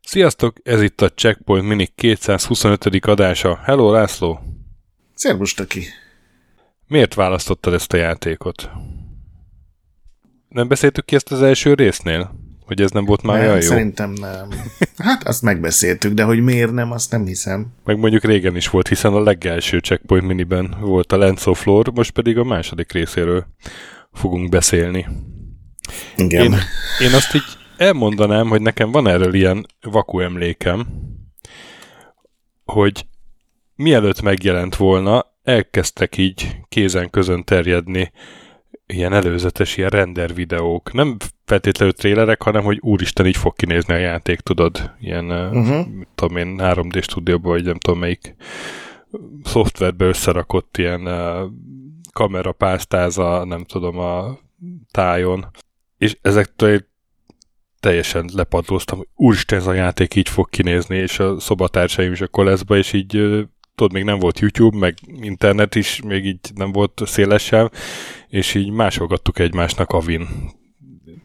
Sziasztok, ez itt a Checkpoint Mini 225. adása. Hello, László! Szervus, Taki! Miért választottad ezt a játékot? Nem beszéltük ki ezt az első résznél? Hogy ez nem volt már nem, jó? Szerintem nem. Hát azt megbeszéltük, de hogy miért nem, azt nem hiszem. Meg mondjuk régen is volt, hiszen a legelső Checkpoint Miniben volt a Lens of Lore, most pedig a második részéről fogunk beszélni. Igen. Én, én azt így elmondanám, hogy nekem van erről ilyen vaku emlékem, hogy mielőtt megjelent volna, elkezdtek így kézen közön terjedni ilyen előzetes, ilyen render videók. Nem feltétlenül trélerek, hanem hogy úristen, így fog kinézni a játék, tudod? Ilyen, uh-huh. tudom én, 3D stúdióban, vagy nem tudom melyik szoftverbe összerakott ilyen uh, kamerapásztáza, nem tudom, a tájon. És ezektől teljesen lepadlóztam, hogy úristen, ez a játék így fog kinézni, és a szobatársaim is a koleszba, és így tudod, még nem volt YouTube, meg internet is, még így nem volt szélesebb, és így másolgattuk egymásnak a Vin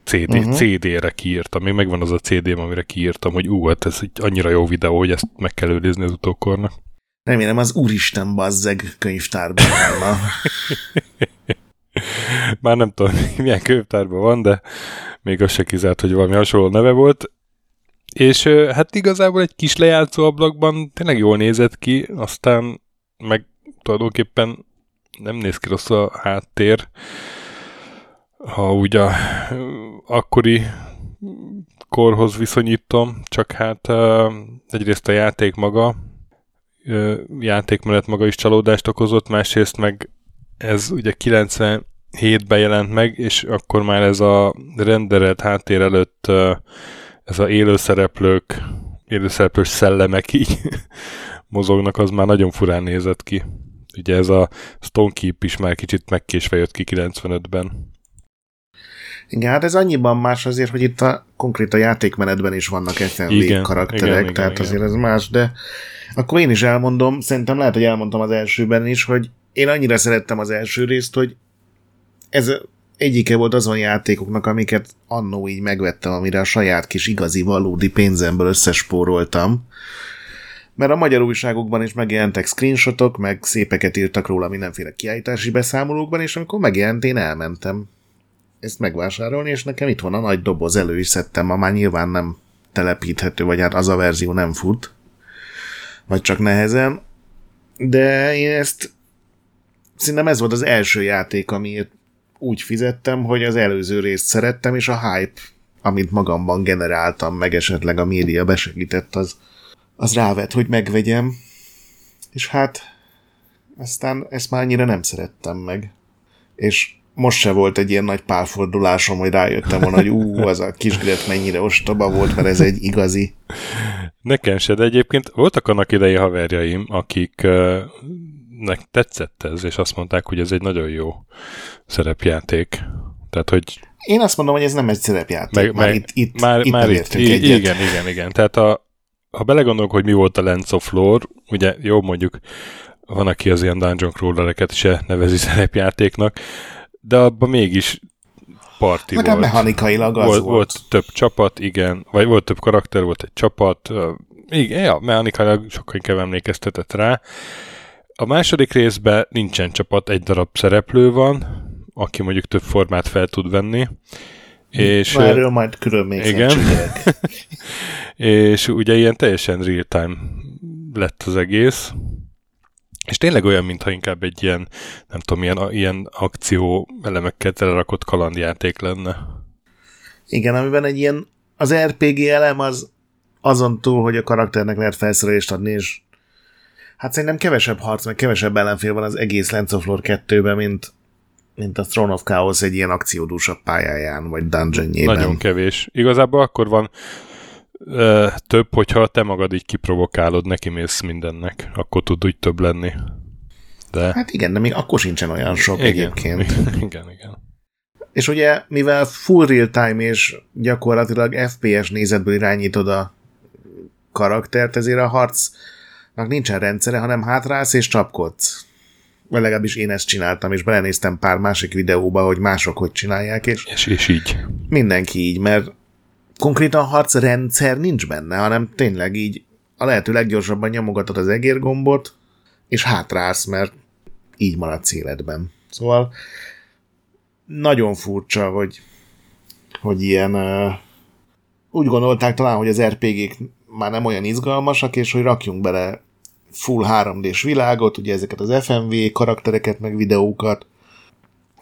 CD, uh-huh. CD-re kiírtam. Még megvan az a CD-m, amire kiírtam, hogy ú, hát ez egy annyira jó videó, hogy ezt meg kell őrizni az utókornak. Remélem az Úristen bazzeg könyvtárban van. Már nem tudom, milyen könyvtárban van, de még az se kizárt, hogy valami hasonló neve volt. És hát igazából egy kis lejátszó ablakban tényleg jól nézett ki, aztán meg tulajdonképpen nem néz ki rossz a háttér, ha úgy a akkori korhoz viszonyítom, csak hát egyrészt a játék maga, játékmenet maga is csalódást okozott, másrészt meg ez ugye 97-ben jelent meg, és akkor már ez a renderelt háttér előtt ez a élőszereplők, élőszereplős szellemek így mozognak, az már nagyon furán nézett ki. Ugye ez a Stone Keep is már kicsit megkésve jött ki 95-ben. Igen, hát ez annyiban más azért, hogy itt a konkrét a játékmenetben is vannak igen, karakterek, igen, igen, tehát igen. azért ez más, de akkor én is elmondom, szerintem lehet, hogy elmondtam az elsőben is, hogy én annyira szerettem az első részt, hogy ez egyike volt azon játékoknak, amiket annó így megvettem, amire a saját kis igazi, valódi pénzemből összespóroltam. Mert a magyar újságokban is megjelentek screenshotok, meg szépeket írtak róla mindenféle kiállítási beszámolókban, és amikor megjelent, én elmentem ezt megvásárolni, és nekem itt van a nagy doboz, elő is szedtem, ma már nyilván nem telepíthető, vagy hát az a verzió nem fut, vagy csak nehezen, de én ezt szerintem ez volt az első játék, amiért úgy fizettem, hogy az előző részt szerettem, és a hype, amit magamban generáltam, meg esetleg a média besegített, az, az rávet, hogy megvegyem. És hát aztán ezt már annyira nem szerettem meg. És most se volt egy ilyen nagy párfordulásom, hogy rájöttem volna, hogy ú, az a kisgret mennyire ostoba volt, mert ez egy igazi. Nekem se, de egyébként voltak annak idei haverjaim, akik nek tetszett ez, és azt mondták, hogy ez egy nagyon jó szerepjáték. Tehát, hogy... Én azt mondom, hogy ez nem egy szerepjáték. Meg, már meg, itt, itt, már, itt már itt, egyet. Igen, igen, igen. Tehát a, ha belegondolok, hogy mi volt a Lens of Lore, ugye jó mondjuk van, aki az ilyen dungeon crawlereket se nevezi szerepjátéknak, de abban mégis parti Legalább volt. mechanikailag az volt, volt. Volt több csapat, igen, vagy volt több karakter, volt egy csapat, igen, ja, mechanikailag sokkal inkább emlékeztetett rá. A második részben nincsen csapat, egy darab szereplő van, aki mondjuk több formát fel tud venni. És, Na, erről majd külön még Igen. és ugye ilyen teljesen real-time lett az egész. És tényleg olyan, mintha inkább egy ilyen, nem tudom, ilyen, ilyen akció elemekkel telerakott kalandjáték lenne. Igen, amiben egy ilyen, az RPG elem az azon túl, hogy a karakternek lehet felszerelést adni, és hát szerintem kevesebb harc, meg kevesebb ellenfél van az egész Lens of Lore 2-ben, mint, mint a Throne of Chaos egy ilyen akciódúsabb pályáján, vagy dungeonjében. Nagyon kevés. Igazából akkor van ö, több, hogyha te magad így kiprovokálod, neki mész mindennek, akkor tud úgy több lenni. De... Hát igen, de még akkor sincsen olyan sok igen, egyébként. Igen, igen, igen. És ugye, mivel full real time és gyakorlatilag FPS nézetből irányítod a karaktert, ezért a harcnak nincsen rendszere, hanem hátrálsz és csapkodsz. vagy legalábbis én ezt csináltam, és belenéztem pár másik videóba, hogy mások hogy csinálják, és, és, és így. Mindenki így, mert konkrétan harcrendszer nincs benne, hanem tényleg így a lehető leggyorsabban nyomogatod az egérgombot, és hátrálsz, mert így maradsz életben. Szóval nagyon furcsa, hogy, hogy ilyen uh, úgy gondolták talán, hogy az RPG-k már nem olyan izgalmasak, és hogy rakjunk bele full 3D-s világot, ugye ezeket az FMV karaktereket, meg videókat,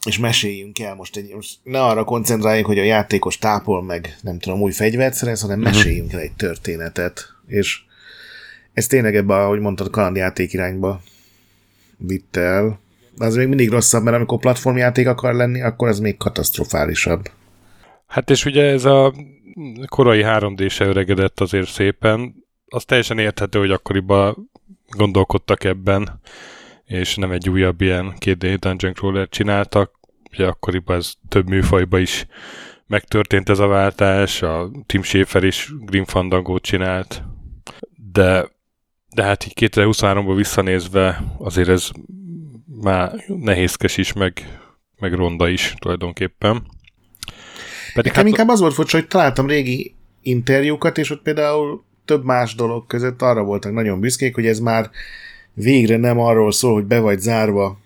és meséljünk el most, egy, most ne arra koncentráljunk, hogy a játékos tápol meg nem tudom, új fegyvert szerez, hanem uh-huh. meséljünk el egy történetet, és ez tényleg ebbe, ahogy mondtad, kalandjáték irányba vitte el. Az még mindig rosszabb, mert amikor platformjáték akar lenni, akkor ez még katasztrofálisabb. Hát és ugye ez a korai 3D-se öregedett azért szépen, az teljesen érthető, hogy akkoriban gondolkodtak ebben, és nem egy újabb ilyen 2D Dungeon Crawler csináltak. Ugye akkoriban ez több műfajba is megtörtént ez a váltás, a Tim Schafer is Grim Fandango csinált, de, de hát így 2023-ban visszanézve azért ez már nehézkes is, meg, meg ronda is tulajdonképpen. Pedig hát... inkább az volt furcsa, hogy találtam régi interjúkat, és ott például több más dolog között arra voltak nagyon büszkék, hogy ez már végre nem arról szól, hogy be vagy zárva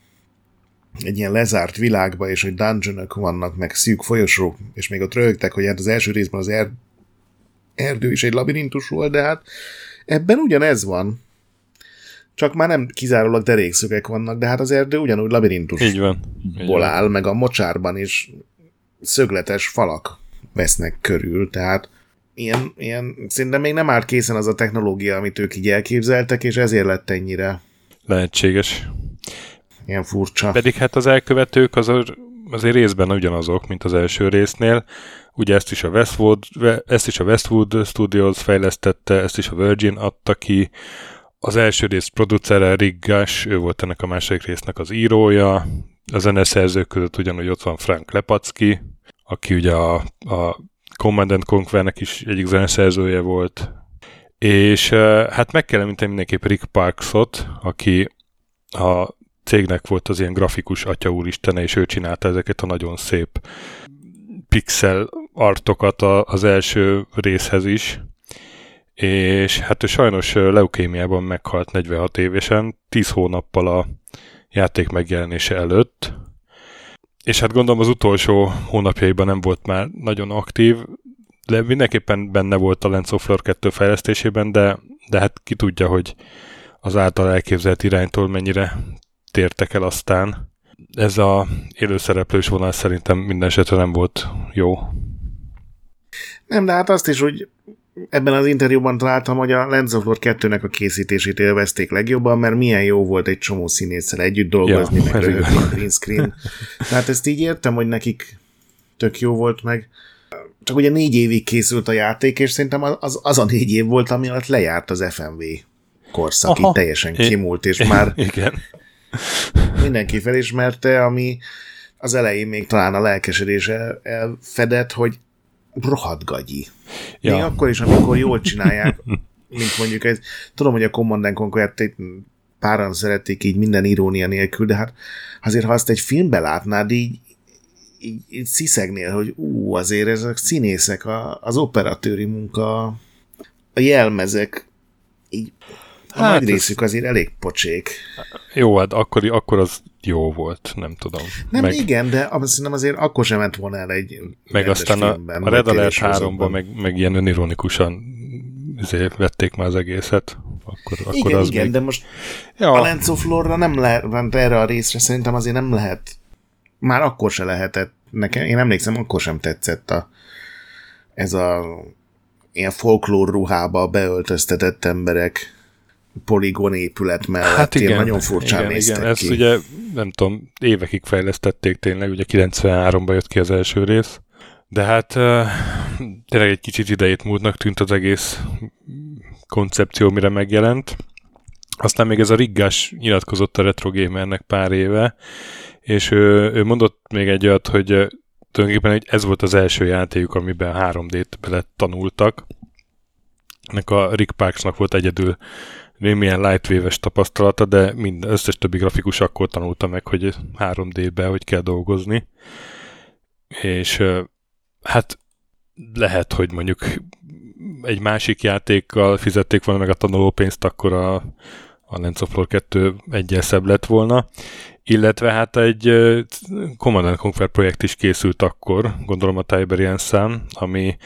egy ilyen lezárt világba, és hogy dungeonok vannak, meg szűk folyosók, és még ott rögtek, hogy hát az első részben az er- erdő is egy labirintus volt, de hát ebben ugyanez van. Csak már nem kizárólag derékszögek vannak, de hát az erdő ugyanúgy labirintus. Így van. Így van. áll, meg a mocsárban is szögletes falak vesznek körül, tehát ilyen, ilyen szinte még nem állt készen az a technológia, amit ők így elképzeltek, és ezért lett ennyire. Lehetséges. Ilyen furcsa. Pedig hát az elkövetők az azért részben ugyanazok, mint az első résznél. Ugye ezt is a Westwood, ezt is a Westwood Studios fejlesztette, ezt is a Virgin adta ki. Az első rész producere Rick Gash, ő volt ennek a második résznek az írója. A zeneszerzők között ugyanúgy ott van Frank Lepacki, aki ugye a, a Command Conquernek is egyik zeneszerzője volt, és hát meg kell említeni mindenképp Rick Parksot, aki a cégnek volt az ilyen grafikus atya úristene, és ő csinálta ezeket a nagyon szép pixel artokat az első részhez is, és hát ő sajnos leukémiában meghalt 46 évesen, 10 hónappal a játék megjelenése előtt, és hát gondolom az utolsó hónapjaiban nem volt már nagyon aktív, de mindenképpen benne volt a Lens of Lore 2 fejlesztésében, de, de hát ki tudja, hogy az által elképzelt iránytól mennyire tértek el aztán. Ez a élőszereplős vonal szerintem minden esetre nem volt jó. Nem, de hát azt is, hogy ebben az interjúban találtam, hogy a Lens of Lore 2-nek a készítését élvezték legjobban, mert milyen jó volt egy csomó színésszel együtt dolgozni, ja, meg a green screen. Tehát ezt így értem, hogy nekik tök jó volt, meg csak ugye négy évig készült a játék, és szerintem az, az a négy év volt, ami alatt lejárt az FMV korszak, így teljesen kimúlt, és már Igen. mindenki felismerte, ami az elején még talán a lelkesedése elfedett, hogy rohadt gagyi. Ja. Még akkor is, amikor jól csinálják, mint mondjuk ez, tudom, hogy a Command conquer páran szerették így minden irónia nélkül, de hát azért, ha azt egy filmbe látnád, így, így, így sziszegnél, hogy ú, azért ezek színészek, a, az operatőri munka, a jelmezek, így a hát nagy részük azért elég pocsék. Jó, hát akkor, akkor az jó volt, nem tudom. Nem, meg, igen, de szerintem azért akkor sem ment volna el egy Meg aztán filmben, a, a Red Alert 3-ban meg, meg ilyen önironikusan azért vették már az egészet. Akkor, akkor igen, az igen, még... de most ja. a Lenz of Lore-ra nem lehet, erre a részre szerintem azért nem lehet. Már akkor se lehetett. Nekem, én emlékszem, akkor sem tetszett a, ez a ilyen folklór ruhába beöltöztetett emberek poligon épület mellett. Hát igen, nagyon furcsán igen, néztek igen. Ezt ugye, nem tudom, évekig fejlesztették tényleg, ugye 93-ban jött ki az első rész, de hát uh, tényleg egy kicsit idejét múltnak tűnt az egész koncepció, mire megjelent. Aztán még ez a Riggás nyilatkozott a Retro Gamernek pár éve, és ő, ő mondott még egy olyat, hogy tulajdonképpen hogy ez volt az első játékuk, amiben 3D-t bele tanultak. Ennek a Rick Parksnak volt egyedül némilyen lightwave tapasztalata, de minden összes többi grafikus akkor tanulta meg, hogy 3D-be hogy kell dolgozni. És hát lehet, hogy mondjuk egy másik játékkal fizették volna meg a tanulópénzt, akkor a, a Lens of Lore 2 egyel szebb lett volna. Illetve hát egy Command Conquer projekt is készült akkor, gondolom a Tiberian szám, ami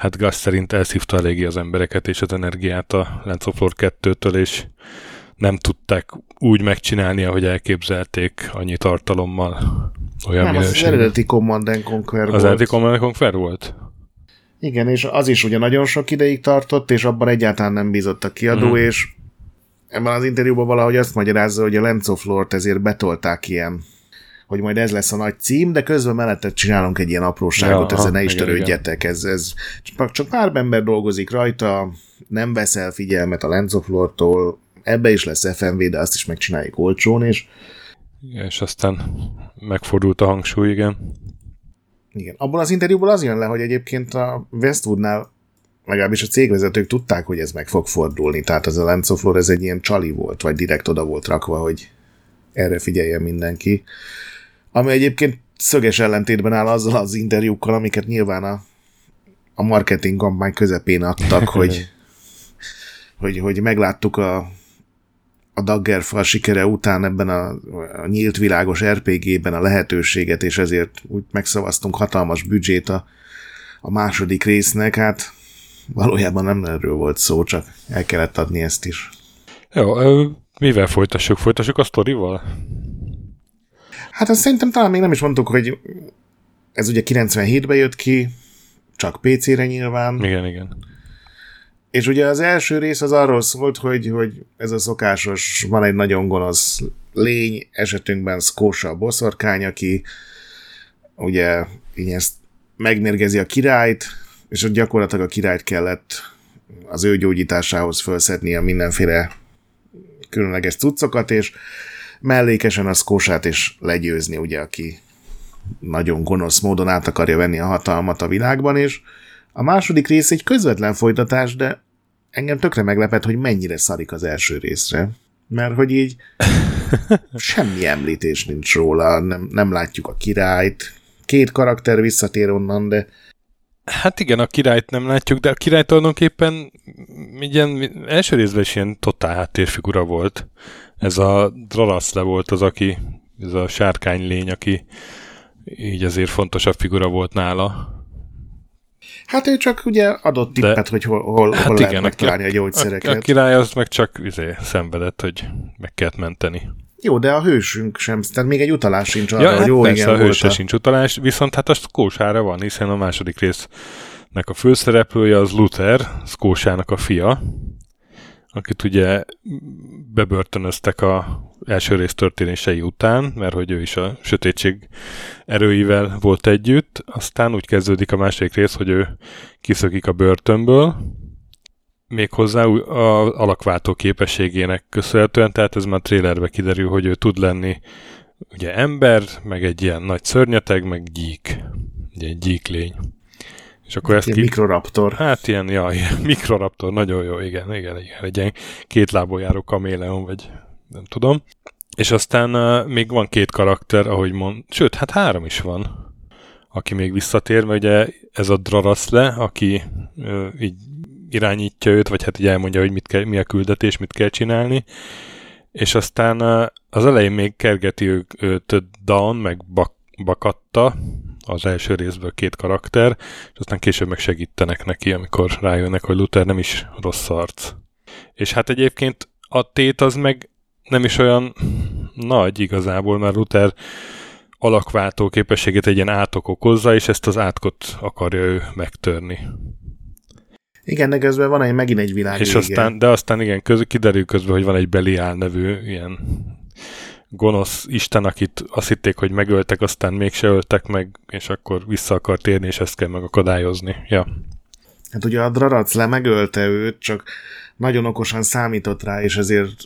hát Gus szerint elszívta eléggé az embereket és az energiát a Lens of Lore 2-től, és nem tudták úgy megcsinálni, ahogy elképzelték annyi tartalommal. Olyan nem, az, az eredeti Command Conquer az volt. Az eredeti Command Conquer volt? Igen, és az is ugye nagyon sok ideig tartott, és abban egyáltalán nem bízott a kiadó, mm. és ebben az interjúban valahogy azt magyarázza, hogy a Lens of Lord ezért betolták ilyen hogy majd ez lesz a nagy cím, de közben mellette csinálunk egy ilyen apróságot, ja, ezzel ne is törődjetek, ez, ez csak, csak pár ember dolgozik rajta, nem veszel figyelmet a Lens of Lord-tól, ebbe is lesz FMV, de azt is megcsináljuk olcsón, és igen, és aztán megfordult a hangsúly, igen. Igen. Abban az interjúból az jön le, hogy egyébként a Westwoodnál legalábbis a cégvezetők tudták, hogy ez meg fog fordulni, tehát az a Lens of Lore, ez egy ilyen csali volt, vagy direkt oda volt rakva, hogy erre figyeljen mindenki. Ami egyébként szöges ellentétben áll azzal az interjúkkal, amiket nyilván a, a marketing kampány közepén adtak, hogy, hogy, hogy megláttuk a, a Daggerfall sikere után ebben a, a nyílt világos RPG-ben a lehetőséget, és ezért úgy megszavaztunk hatalmas büdzsét a, a második résznek, hát valójában nem erről volt szó, csak el kellett adni ezt is. Jó, mivel folytassuk? Folytassuk a sztorival? Hát azt szerintem talán még nem is mondtuk, hogy ez ugye 97-ben jött ki, csak PC-re nyilván. Igen, igen. És ugye az első rész az arról szólt, hogy, hogy ez a szokásos, van egy nagyon gonosz lény, esetünkben Skósa a boszorkány, aki ugye így ezt megmérgezi a királyt, és ott gyakorlatilag a királyt kellett az ő gyógyításához a mindenféle különleges cuccokat, és mellékesen a Skósát is legyőzni, ugye, aki nagyon gonosz módon át akarja venni a hatalmat a világban, és a második rész egy közvetlen folytatás, de engem tökre meglepett, hogy mennyire szarik az első részre. Mert hogy így semmi említés nincs róla, nem, nem látjuk a királyt, két karakter visszatér onnan, de Hát igen, a királyt nem látjuk, de a király tulajdonképpen ilyen első részben is ilyen totál háttérfigura volt. Ez a Dralaszle volt az, aki, ez a sárkány lény, aki így azért fontosabb figura volt nála. Hát ő csak ugye adott tippet, De, hogy hol, hol, hát hol igen, lehet megtalálni a, a gyógyszereket. A, a király az meg csak izé, szenvedett, hogy meg kellett menteni. Jó, de a hősünk sem, tehát még egy utalás sincs arra, ja, hogy jó, hát igen, a hőse a... sincs utalás, viszont hát a Skósára van, hiszen a második résznek a főszereplője az Luther, Skósának a fia, akit ugye bebörtönöztek a első rész történései után, mert hogy ő is a sötétség erőivel volt együtt, aztán úgy kezdődik a második rész, hogy ő kiszökik a börtönből, méghozzá a alakváltó képességének köszönhetően, tehát ez már a trailerbe kiderül, hogy ő tud lenni ugye ember, meg egy ilyen nagy szörnyeteg, meg gyík. Ugye egy gyíklény. És akkor ezt ki... mikroraptor. Hát ilyen, ja, ilyen mikroraptor, nagyon jó, igen, igen, igen, egy ilyen két lábon járó kaméleon, vagy nem tudom. És aztán uh, még van két karakter, ahogy mond, sőt, hát három is van, aki még visszatér, mert ugye ez a Draraszle, aki uh, így irányítja őt, vagy hát így elmondja, hogy mit kell, mi a küldetés, mit kell csinálni, és aztán az elején még kergeti őt Dawn, meg Bak, Bakatta, az első részből két karakter, és aztán később meg segítenek neki, amikor rájönnek, hogy Luther nem is rossz arc. És hát egyébként a tét az meg nem is olyan nagy igazából, mert Luther alakváltó képességét egy ilyen átok okozza, és ezt az átkot akarja ő megtörni. Igen, de közben van egy, megint egy világ. És aztán, de aztán igen, köz, kiderül közben, hogy van egy Beliál nevű ilyen gonosz isten, akit azt hitték, hogy megöltek, aztán mégse öltek meg, és akkor vissza akar térni, és ezt kell megakadályozni. Ja. Hát ugye a Drarac le megölte őt, csak nagyon okosan számított rá, és ezért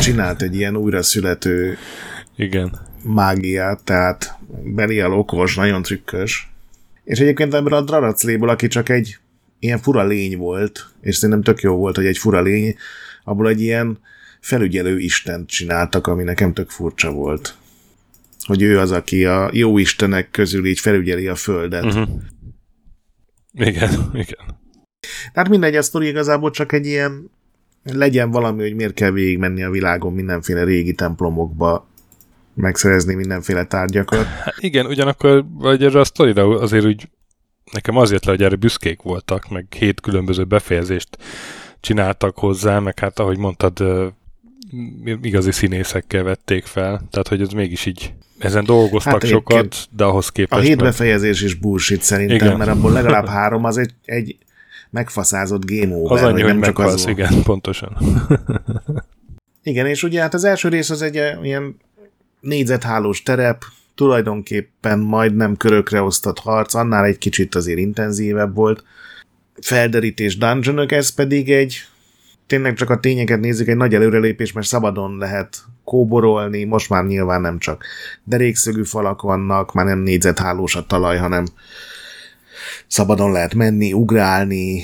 csinált egy ilyen újra születő Igen. mágiát, tehát Belial okos, nagyon trükkös. És egyébként ebből a Drarac léból, aki csak egy ilyen fura lény volt, és szerintem tök jó volt, hogy egy fura lény, abból egy ilyen felügyelő istent csináltak, ami nekem tök furcsa volt. Hogy ő az, aki a jó istenek közül így felügyeli a földet. Uh-huh. Igen, igen. Tehát mindegy, a sztori igazából csak egy ilyen legyen valami, hogy miért kell végigmenni a világon mindenféle régi templomokba, megszerezni mindenféle tárgyakat. Hát igen, ugyanakkor vagy erre a sztorira azért úgy nekem azért le, hogy erre büszkék voltak, meg hét különböző befejezést csináltak hozzá, meg hát ahogy mondtad, igazi színészekkel vették fel, tehát hogy ez mégis így ezen dolgoztak hát sokat, de ahhoz képest... A hét befejezés is bullshit szerintem, igen. mert abból legalább három az egy, egy megfaszázott game over, az annyi, hogy nem csak az igen, pontosan. igen, és ugye hát az első rész az egy ilyen négyzethálós terep, tulajdonképpen majdnem körökre osztott harc, annál egy kicsit azért intenzívebb volt. Felderítés dungeonok, ez pedig egy tényleg csak a tényeket nézzük, egy nagy előrelépés, mert szabadon lehet kóborolni, most már nyilván nem csak derékszögű falak vannak, már nem négyzethálós a talaj, hanem szabadon lehet menni, ugrálni.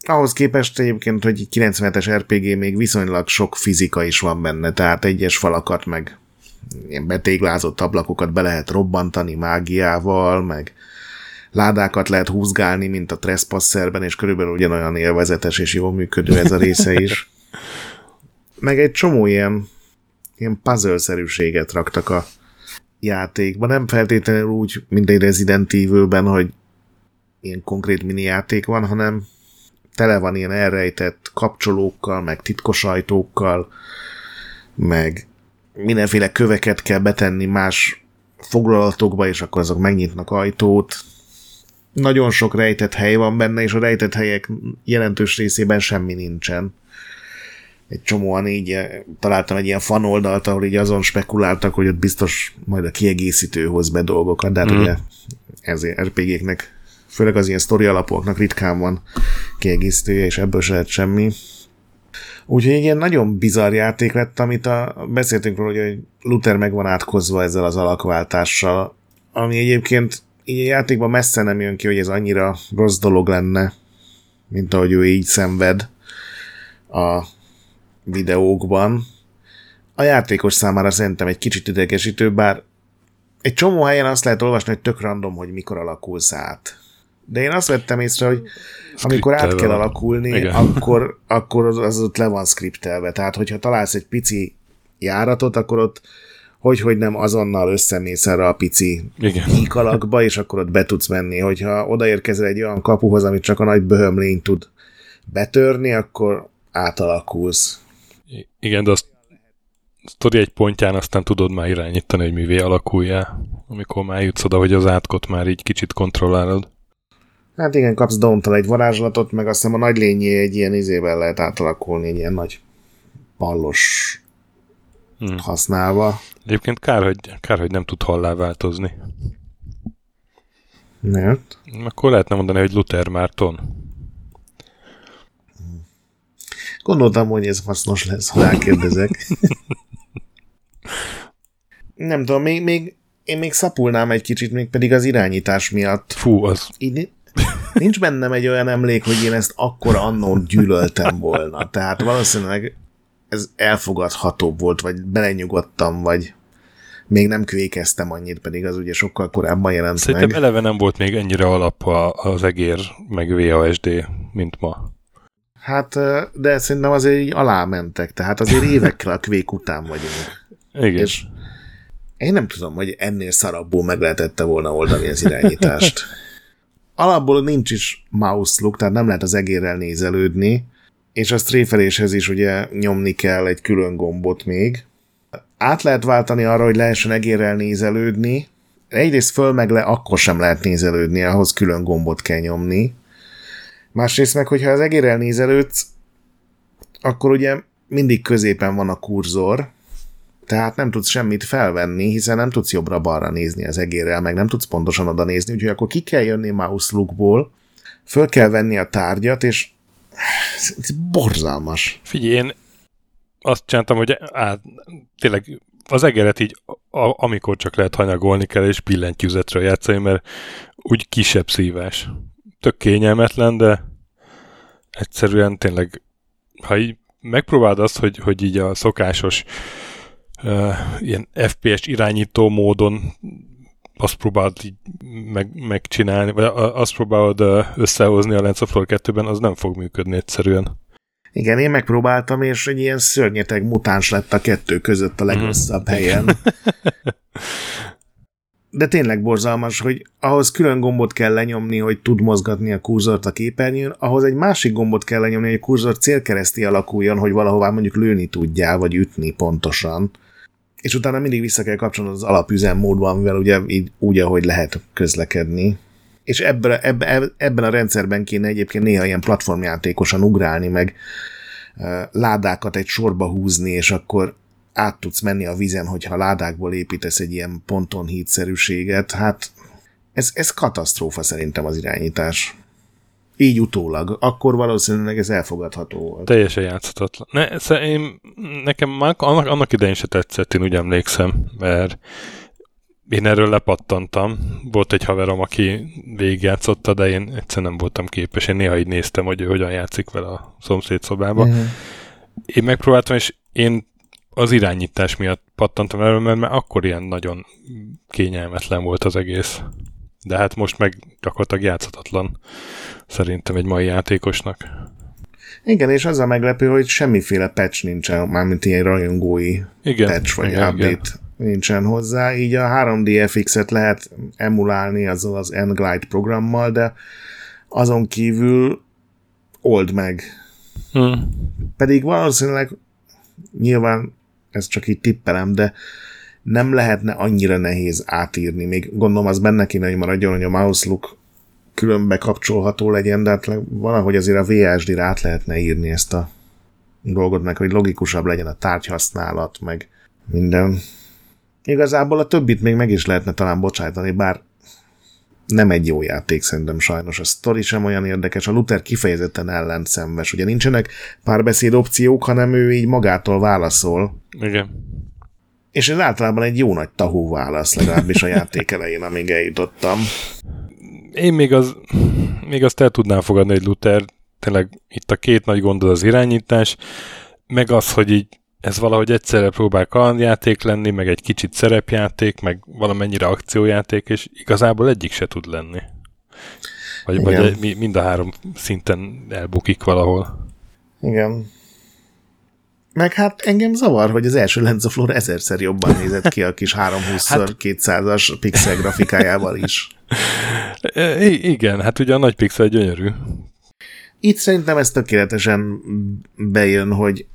Ahhoz képest egyébként, hogy 97-es RPG még viszonylag sok fizika is van benne, tehát egyes falakat meg ilyen betéglázott ablakokat be lehet robbantani mágiával, meg ládákat lehet húzgálni, mint a Trespasserben, és körülbelül ugyanolyan élvezetes és jól működő ez a része is. Meg egy csomó ilyen, ilyen puzzle-szerűséget raktak a játékba. Nem feltétlenül úgy, mint egy Resident Evil-ben, hogy ilyen konkrét mini játék van, hanem tele van ilyen elrejtett kapcsolókkal, meg titkos ajtókkal, meg mindenféle köveket kell betenni más foglalatokba, és akkor azok megnyitnak ajtót. Nagyon sok rejtett hely van benne, és a rejtett helyek jelentős részében semmi nincsen. Egy csomóan így eh, találtam egy ilyen fan oldalt, ahol így azon spekuláltak, hogy ott biztos majd a kiegészítő hoz be dolgokat, de hát mm. ugye ezért RPG-knek, főleg az ilyen sztori alapoknak ritkán van kiegészítője, és ebből se lehet semmi. Úgyhogy egy ilyen nagyon bizarr játék lett, amit a, beszéltünk róla, hogy Luther meg van átkozva ezzel az alakváltással, ami egyébként így a játékban messze nem jön ki, hogy ez annyira rossz dolog lenne, mint ahogy ő így szenved a videókban. A játékos számára szerintem egy kicsit idegesítő, bár egy csomó helyen azt lehet olvasni, hogy tök random, hogy mikor alakulsz át. De én azt vettem észre, hogy amikor át kell alakulni, Igen. akkor, akkor az, az ott le van skriptelve. Tehát, hogyha találsz egy pici járatot, akkor ott hogy, hogy nem azonnal összemész erre a pici alakba, és akkor ott be tudsz menni. Hogyha odaérkezel egy olyan kapuhoz, amit csak a nagy böhömlény tud betörni, akkor átalakulsz. Igen, de azt sztori egy pontján aztán tudod már irányítani, hogy mivé alakuljál, amikor már jutsz oda, hogy az átkot már így kicsit kontrollálod. Hát igen, kapsz Dauntal egy varázslatot, meg azt hiszem a nagy lényé egy ilyen izével lehet átalakulni, egy ilyen nagy ballos hmm. használva. Egyébként kár hogy, kár, hogy nem tud hallá változni. Miért? Akkor lehetne mondani, hogy Luther Márton. Gondoltam, hogy ez hasznos lesz, ha rákérdezek. nem tudom, még, még, én még szapulnám egy kicsit, még pedig az irányítás miatt. Fú, az... Így, Nincs bennem egy olyan emlék, hogy én ezt akkor annó gyűlöltem volna. Tehát valószínűleg ez elfogadhatóbb volt, vagy belenyugodtam, vagy még nem kvékeztem annyit, pedig az ugye sokkal korábban jelent Szerintem meg. eleve nem volt még ennyire alap az egér, meg VASD, mint ma. Hát, de szerintem azért így alámentek, tehát azért évekkel a kvék után vagyunk. Igen. És én nem tudom, hogy ennél szarabbul meg lehetette volna oldani az irányítást alapból nincs is mouse look, tehát nem lehet az egérrel nézelődni, és a stréfeléshez is ugye nyomni kell egy külön gombot még. Át lehet váltani arra, hogy lehessen egérrel nézelődni, egyrészt föl meg le, akkor sem lehet nézelődni, ahhoz külön gombot kell nyomni. Másrészt meg, hogyha az egérrel nézelődsz, akkor ugye mindig középen van a kurzor, tehát nem tudsz semmit felvenni, hiszen nem tudsz jobbra-balra nézni az egérrel, meg nem tudsz pontosan oda nézni, úgyhogy akkor ki kell jönni mouse lookból, föl kell venni a tárgyat, és ez borzalmas. Figyelj, én azt csináltam, hogy á, tényleg az egeret így, a, amikor csak lehet hanyagolni kell, és billentyűzetről játszani, mert úgy kisebb szívás. Tök kényelmetlen, de egyszerűen tényleg, ha így megpróbáld azt, hogy, hogy így a szokásos uh, ilyen FPS irányító módon azt próbáld így meg, megcsinálni, vagy azt próbálod összehozni a Lens of 2-ben, az nem fog működni egyszerűen. Igen, én megpróbáltam, és egy ilyen szörnyeteg mutáns lett a kettő között a legrosszabb mm. helyen. De tényleg borzalmas, hogy ahhoz külön gombot kell lenyomni, hogy tud mozgatni a kurzort a képernyőn, ahhoz egy másik gombot kell lenyomni, hogy a kurzor célkereszti alakuljon, hogy valahová mondjuk lőni tudjál, vagy ütni pontosan. És utána mindig vissza kell kapcsolni az alapüzemmódban, mivel ugye így úgy, ahogy lehet közlekedni és ebben, ebben, ebben a rendszerben kéne egyébként néha ilyen platformjátékosan ugrálni, meg ládákat egy sorba húzni, és akkor át tudsz menni a vízen, hogyha ládákból építesz egy ilyen ponton hídszerűséget. Hát ez, ez katasztrófa szerintem az irányítás. Így utólag. Akkor valószínűleg ez elfogadható volt. Teljesen játszhatatlan. Ne, én, nekem már annak, annak idején se tetszett, én úgy emlékszem, mert én erről lepattantam. Volt egy haverom, aki végigjátszotta, de én egyszer nem voltam képes. Én néha így néztem, hogy ő hogyan játszik vele a szomszéd szobába. Uh-huh. Én megpróbáltam, és én az irányítás miatt pattantam erről, mert már akkor ilyen nagyon kényelmetlen volt az egész. De hát most meg gyakorlatilag játszhatatlan szerintem egy mai játékosnak. Igen, és az a meglepő, hogy semmiféle patch nincsen, mármint ilyen rajongói igen, patch vagy igen, update. Igen nincsen hozzá, így a 3D FX-et lehet emulálni azzal az N-Glide programmal, de azon kívül old meg. Hmm. Pedig valószínűleg nyilván ez csak így tippelem, de nem lehetne annyira nehéz átírni. Még gondolom az benne kéne, hogy maradjon, hogy a mouse look különbe kapcsolható legyen, de hát valahogy azért a VSD-re át lehetne írni ezt a dolgot, meg hogy logikusabb legyen a tárgyhasználat, meg minden. Igazából a többit még meg is lehetne talán bocsájtani, bár nem egy jó játék szerintem sajnos. A sztori sem olyan érdekes, a Luther kifejezetten ellenszenves. Ugye nincsenek párbeszéd opciók, hanem ő így magától válaszol. Igen. És ez általában egy jó nagy tahó válasz, legalábbis a játék elején, amíg eljutottam. Én még, az, még azt el tudnám fogadni, hogy Luther tényleg itt a két nagy gond az, irányítás, meg az, hogy így ez valahogy egyszerre próbál kalandjáték lenni, meg egy kicsit szerepjáték, meg valamennyire akciójáték, és igazából egyik se tud lenni. Vagy, Igen. vagy mind a három szinten elbukik valahol. Igen. Meg hát engem zavar, hogy az első Lenza Flor ezerszer jobban nézett ki a kis 320x200-as hát... pixel grafikájával is. I- igen, hát ugye a nagy pixel gyönyörű. Itt szerintem ez tökéletesen bejön, hogy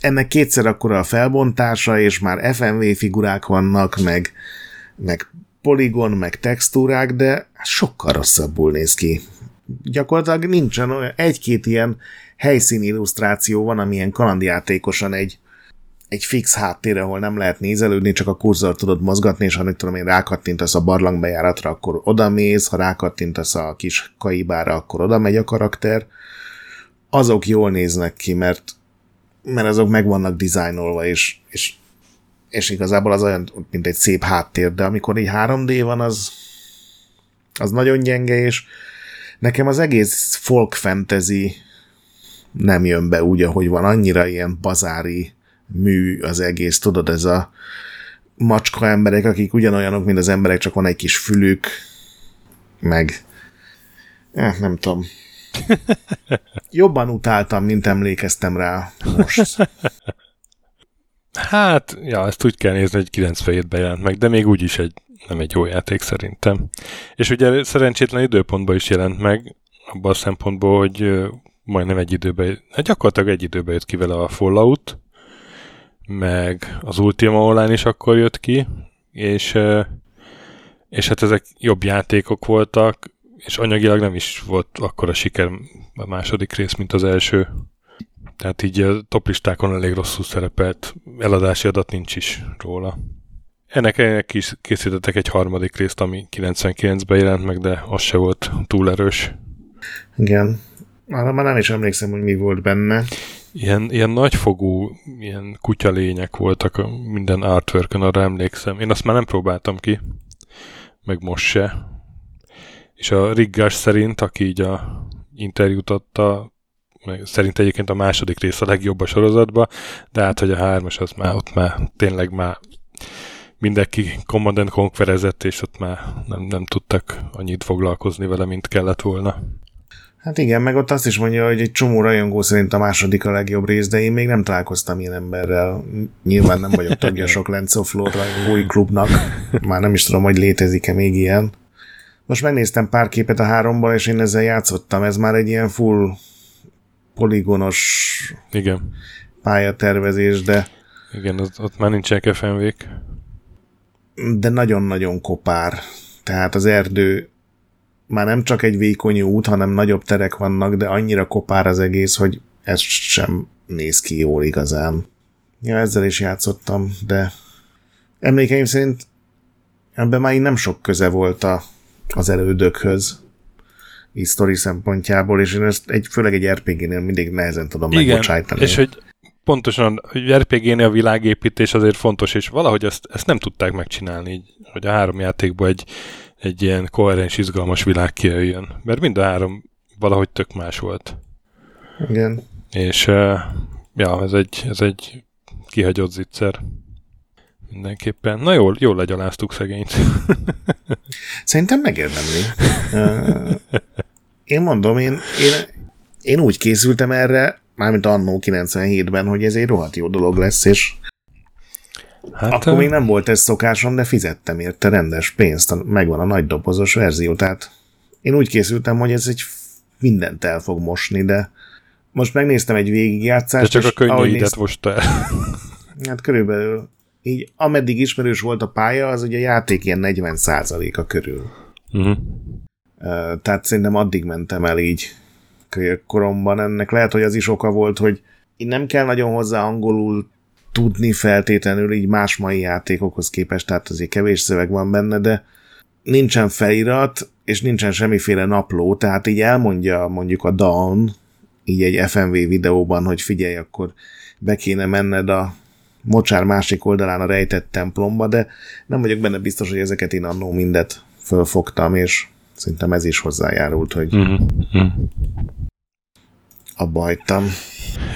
ennek kétszer akkora a felbontása, és már FMV figurák vannak, meg, meg poligon, meg textúrák, de sokkal rosszabbul néz ki. Gyakorlatilag nincsen olyan, egy-két ilyen helyszín illusztráció van, amilyen kalandjátékosan egy, egy fix háttér, ahol nem lehet nézelődni, csak a kurzor tudod mozgatni, és ha nem tudom én rákattintasz a barlangbejáratra, akkor oda mész, ha rákattintasz a kis kaibára, akkor oda megy a karakter. Azok jól néznek ki, mert mert azok meg vannak dizájnolva, és, és, és igazából az olyan, mint egy szép háttér, de amikor így 3D van, az, az nagyon gyenge, és nekem az egész folk fantasy nem jön be úgy, ahogy van, annyira ilyen bazári mű az egész, tudod, ez a macska emberek, akik ugyanolyanok, mint az emberek, csak van egy kis fülük, meg eh, nem tudom, Jobban utáltam, mint emlékeztem rá most. Hát, ja, ezt úgy kell nézni, hogy 97-ben jelent meg, de még úgyis egy, nem egy jó játék szerintem. És ugye szerencsétlen időpontban is jelent meg, abban a szempontból, hogy majdnem egy időben, hát gyakorlatilag egy időben jött ki vele a Fallout, meg az Ultima Online is akkor jött ki, és, és hát ezek jobb játékok voltak, és anyagilag nem is volt a siker a második rész, mint az első. Tehát így a toplistákon elég rosszul szerepelt, eladási adat nincs is róla. Ennek, ennek is készítettek egy harmadik részt, ami 99-ben jelent meg, de az se volt túl erős. Igen. Arra már nem is emlékszem, hogy mi volt benne. Ilyen, ilyen nagyfogú, ilyen kutyalények voltak minden artwork arra emlékszem. Én azt már nem próbáltam ki, meg most se és a Riggás szerint, aki így a interjút adta, szerint egyébként a második rész a legjobb a sorozatban, de hát, hogy a hármas az már ott már tényleg már mindenki Command Conquerezett, és ott már nem, nem tudtak annyit foglalkozni vele, mint kellett volna. Hát igen, meg ott azt is mondja, hogy egy csomó rajongó szerint a második a legjobb rész, de én még nem találkoztam ilyen emberrel. Nyilván nem vagyok tagja sok Lens of Lore rajongói klubnak. Már nem is tudom, hogy létezik-e még ilyen. Most megnéztem pár képet a háromból, és én ezzel játszottam. Ez már egy ilyen full poligonos Igen. pályatervezés, de... Igen, ott, ott már nincsenek fmv De nagyon-nagyon kopár. Tehát az erdő már nem csak egy vékony út, hanem nagyobb terek vannak, de annyira kopár az egész, hogy ez sem néz ki jól igazán. Ja, ezzel is játszottam, de emlékeim szerint ebben már nem sok köze volt a, az elődökhöz sztori szempontjából, és én ezt egy, főleg egy RPG-nél mindig nehezen tudom Igen, megbocsájtani. és hogy pontosan, hogy RPG-nél a világépítés azért fontos, és valahogy ezt, ezt nem tudták megcsinálni, így, hogy a három játékban egy egy ilyen koherens, izgalmas világ kijöjjön. Mert mind a három valahogy tök más volt. Igen. És uh, ja, ez egy, ez egy kihagyott zicser. Mindenképpen. Na jól, jól legyaláztuk szegényt. Szerintem megérdemli. Uh, én mondom, én, én, én úgy készültem erre, mármint annó 97-ben, hogy ez egy rohadt jó dolog lesz, és Hát, Akkor még nem volt ez szokásom, de fizettem érte rendes pénzt, megvan a nagy dobozos verzió, tehát én úgy készültem, hogy ez egy mindent el fog mosni, de most megnéztem egy végigjátszást. De csak a könnyűidet nézt... most el. Hát körülbelül így ameddig ismerős volt a pálya, az ugye a játék ilyen 40 a körül. Uh-huh. Tehát szerintem addig mentem el így koromban. Ennek lehet, hogy az is oka volt, hogy én nem kell nagyon hozzá angolul tudni feltétlenül így más mai játékokhoz képest, tehát azért kevés szöveg van benne, de nincsen felirat, és nincsen semmiféle napló, tehát így elmondja mondjuk a Dawn, így egy FMV videóban, hogy figyelj, akkor be kéne menned a mocsár másik oldalán a rejtett templomba, de nem vagyok benne biztos, hogy ezeket én annó mindet fölfogtam, és szerintem ez is hozzájárult, hogy mm-hmm. abba hagytam.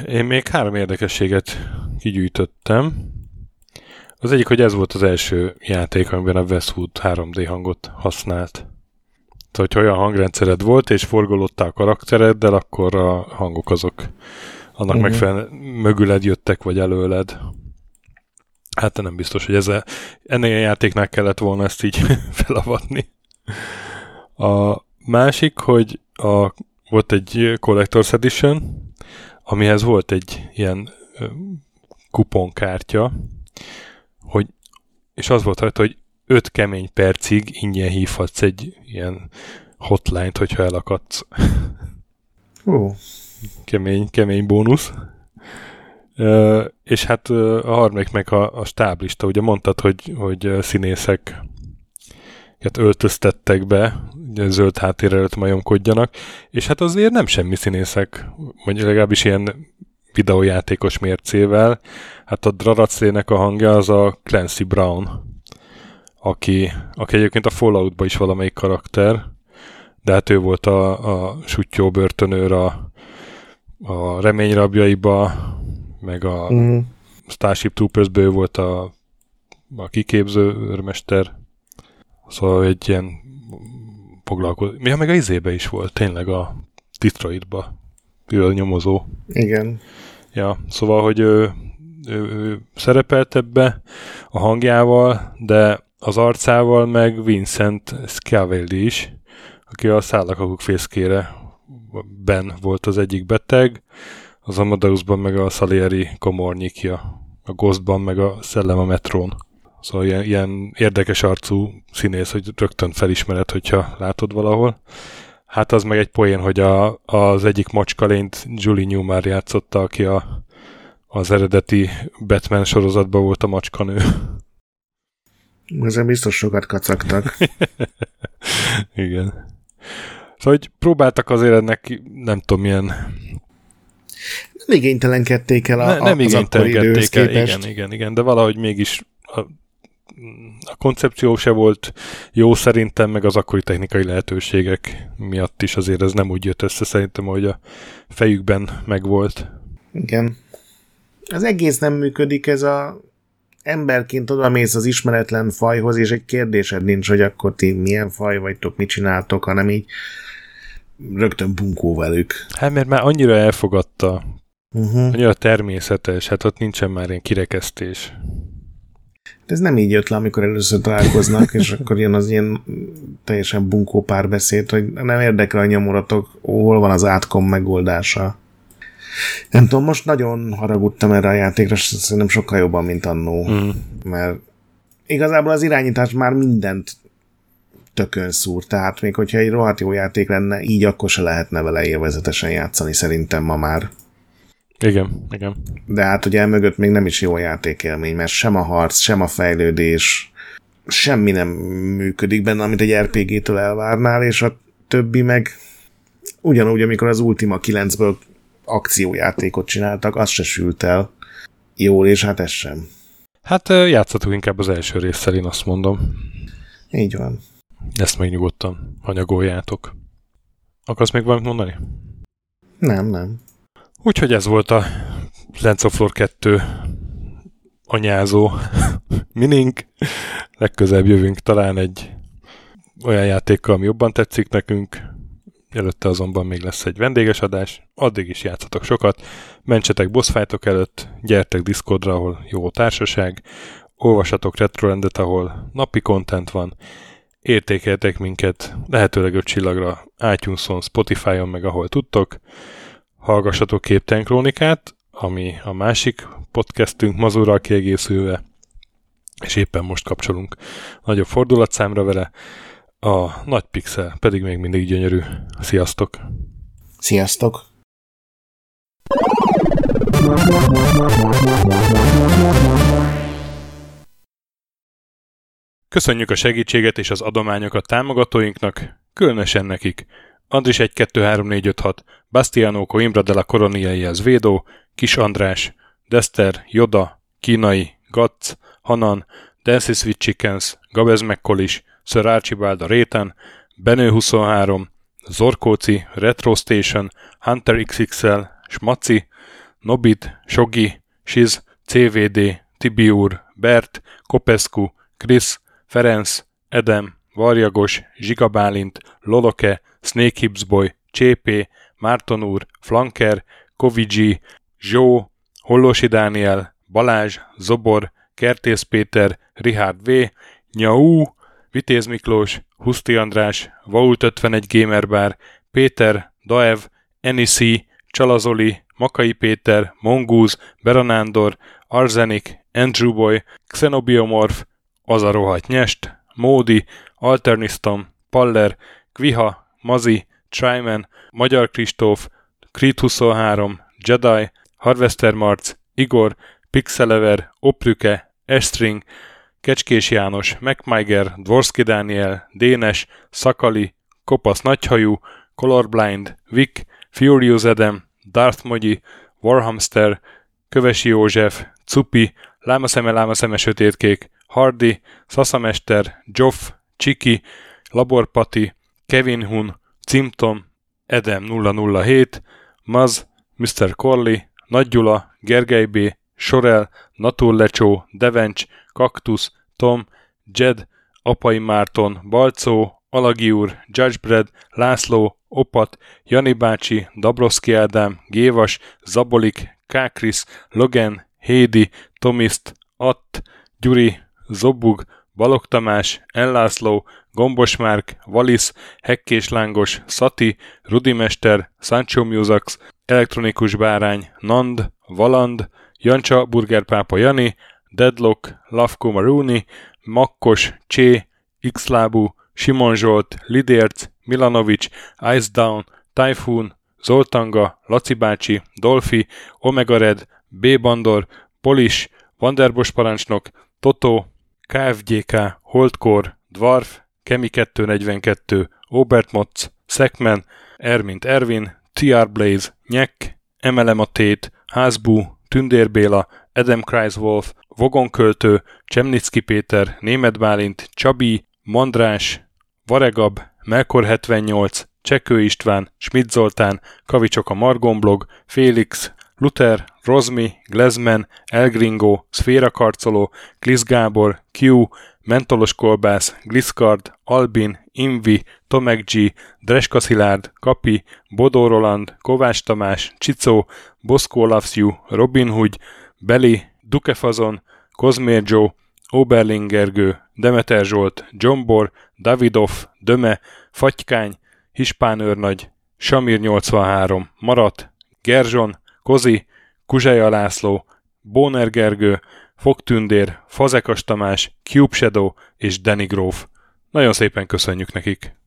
Én még három érdekességet kigyűjtöttem. Az egyik, hogy ez volt az első játék, amiben a Westwood 3D hangot használt. Tehát, hogyha olyan hangrendszered volt, és forgolódtál a karaktereddel, akkor a hangok azok annak uh-huh. megfelelően mögüled jöttek, vagy előled. Hát nem biztos, hogy ez a, ennél a játéknál kellett volna ezt így felavatni. A másik, hogy a, volt egy Collector's Edition, amihez volt egy ilyen kuponkártya, hogy, és az volt rajta, hogy 5 kemény percig ingyen hívhatsz egy ilyen hotline-t, hogyha elakadsz. Ó. Kemény, kemény bónusz. Uh, és hát uh, a harmadik meg a, a stáblista, ugye mondtad, hogy, hogy színészek öltöztettek be, ugye zöld háttér előtt majomkodjanak, és hát azért nem semmi színészek, vagy legalábbis ilyen videójátékos mércével. Hát a Draraclének a hangja az a Clancy Brown, aki, aki egyébként a Falloutban is valamelyik karakter, de hát ő volt a, a sutyó börtönőr a, a reményrabjaiba, meg a mm. Starship troopers ő volt a, a kiképző őrmester. Szóval egy ilyen foglalkozó. Ja, meg a izébe is volt, tényleg a Detroitba. Ő a nyomozó. Igen. Ja, szóval, hogy ő, ő, ő szerepelt ebbe a hangjával, de az arcával meg Vincent Scavelli is, aki a szállakakuk fészkére ben volt az egyik beteg, az Amadeusban meg a Salieri komornyikja, a Ghostban meg a Szellem a metrón. Szóval ilyen, ilyen érdekes arcú színész, hogy rögtön felismered, hogyha látod valahol. Hát az meg egy poén, hogy a, az egyik macskalényt Julie Newmar játszotta, aki a, az eredeti Batman sorozatban volt a macskanő. Ezen biztos sokat kacagtak. Igen. Szóval, hogy próbáltak azért ennek, nem tudom, milyen... Nem igénytelenkedték el a, ne, nem az igénytelenkedték el, igen, igen, igen, de valahogy mégis a a koncepció se volt jó szerintem, meg az akkori technikai lehetőségek miatt is azért ez nem úgy jött össze szerintem, hogy a fejükben megvolt. Igen. Az egész nem működik, ez a emberként oda mész az ismeretlen fajhoz, és egy kérdésed nincs, hogy akkor ti milyen faj vagytok, mit csináltok, hanem így rögtön bunkó velük. Hát mert már annyira elfogadta, uh-huh. annyira természetes, hát ott nincsen már ilyen kirekesztés. De ez nem így jött le, amikor először találkoznak, és akkor jön az ilyen teljesen bunkó párbeszéd, hogy nem érdekel a nyomoratok, hol van az átkom megoldása. Nem tudom, most nagyon haragudtam erre a játékra, szerintem sokkal jobban, mint annó, mm. mert igazából az irányítás már mindent tökön szúr, tehát még hogyha egy rohadt jó játék lenne, így akkor se lehetne vele élvezetesen játszani szerintem ma már. Igen, igen. De hát ugye mögött még nem is jó játékélmény, mert sem a harc, sem a fejlődés, semmi nem működik benne, amit egy RPG-től elvárnál, és a többi meg ugyanúgy, amikor az Ultima 9-ből akciójátékot csináltak, az se sült el jól, és hát ez sem. Hát játszhatunk inkább az első résszel, én azt mondom. Így van. Ezt meg nyugodtan anyagoljátok. Akarsz még valamit mondani? Nem, nem. Úgyhogy ez volt a Lens of Lore 2 anyázó minink. Legközelebb jövünk talán egy olyan játékkal, ami jobban tetszik nekünk. Előtte azonban még lesz egy vendéges adás. Addig is játszatok sokat. Mentsetek boss előtt, gyertek Discordra, ahol jó társaság. Olvasatok Retrorendet, ahol napi content van. Értékeltek minket lehetőleg öt csillagra iTunes-on, Spotify-on, meg ahol tudtok hallgassatok Képten Krónikát, ami a másik podcastünk mazurral kiegészülve, és éppen most kapcsolunk nagyobb fordulatszámra vele. A nagy pixel pedig még mindig gyönyörű. Sziasztok! Sziasztok! Köszönjük a segítséget és az adományokat támogatóinknak, különösen nekik. Andris 1 2 3 4 5 6, Bastiano Coimbra de la Coroniaihez Védó, Kis András, Dester, Joda, Kínai, Gatz, Hanan, Dancy Sweet Chickens, Gabez Mekkolis, Sir Archibald a Réten, Benő 23, Zorkóci, Retro Station, Hunter XXL, Smaci, Nobit, Sogi, Siz, CVD, Tibiur, Bert, Kopescu, Chris, Ferenc, Edem, Varjagos, Zsigabálint, Loloke, Snake Hips Boy, Csépé, Márton úr, Flanker, Kovicsi, Zsó, Hollosi Dániel, Balázs, Zobor, Kertész Péter, Richard V, Nyau, Vitéz Miklós, Huszti András, Vault 51 Gamerbar, Péter, Daev, Enisi, Csalazoli, Makai Péter, Mongúz, Beranándor, Arzenik, Andrew Boy, Xenobiomorph, Az nyest, Módi, Alternistom, Paller, Kviha, Mazi, Tryman, Magyar Kristóf, Creed 23, Jedi, Harvester Marc, Igor, Pixelever, Oprüke, Estring, Kecskés János, MacMiger, Dvorski Dániel, Dénes, Szakali, Kopasz Nagyhajú, Colorblind, Vic, Furious Edem, Darth Mogyi, Warhamster, Kövesi József, Cupi, Lámaszeme Lámaszeme Sötétkék, Hardy, Szaszamester, Joff, Csiki, Laborpati, Kevin Hun, Cimtom, Edem 007, Maz, Mr. Corley, Nagy Gyula, Gergely B., Sorel, Naturlecsó, Devencs, Kaktusz, Tom, Jed, Apai Márton, Balcó, Alagi úr, Judgebred, László, Opat, Jani bácsi, Dabroszki Ádám, Gévas, Zabolik, Kákris, Logan, Hédi, Tomiszt, Att, Gyuri, Zobug, Balog Tamás, Enlászló, Gombos Márk, Valisz, Hekkés Lángos, Szati, Rudimester, Sancho Musax, Elektronikus Bárány, Nand, Valand, Jancsa Burgerpápa Jani, Deadlock, Lavko Maruni, Makkos, Csé, Xlábú, Simon Zsolt, Lidérc, Milanovic, Ice Down, Typhoon, Zoltanga, Laci bácsi, Dolfi, Omega Red, B. Bandor, Polis, Vanderbos parancsnok, Toto, KFGK, Holdkor, Dwarf, Kemi 242, Obert Motz, Szekmen, Ermint Ervin, TR Blaze, Nyek, Emelem a Tét, Házbú, Tündér Béla, Adam Kreiswolf, Vogon Költő, Csemnicki Péter, Német Bálint, Csabi, Mandrás, Varegab, Melkor 78, Csekő István, Schmidt Zoltán, Kavicsok a Margonblog, Félix, Luther, Rozmi, Glezman, Elgringo, Szféra Karcoló, Glisz Gábor, Q, Mentolos Kolbász, Gliscard, Albin, Invi, Tomek G, Dreska Szilárd, Kapi, Bodó Roland, Kovács Tamás, Csicó, Boszkó Loves You, Robin Hood, Beli, Dukefazon, Kozmér Joe, Oberlingergő, Demeter Zsolt, Jombor, Davidov, Döme, Fatykány, Hispán őrnagy, Samir 83, Marat, Gerzson, Kozi, Kuzsaja László, Bóner Gergő, Fogtündér, Fazekas Tamás, Cube Shadow és Danny Grove. Nagyon szépen köszönjük nekik!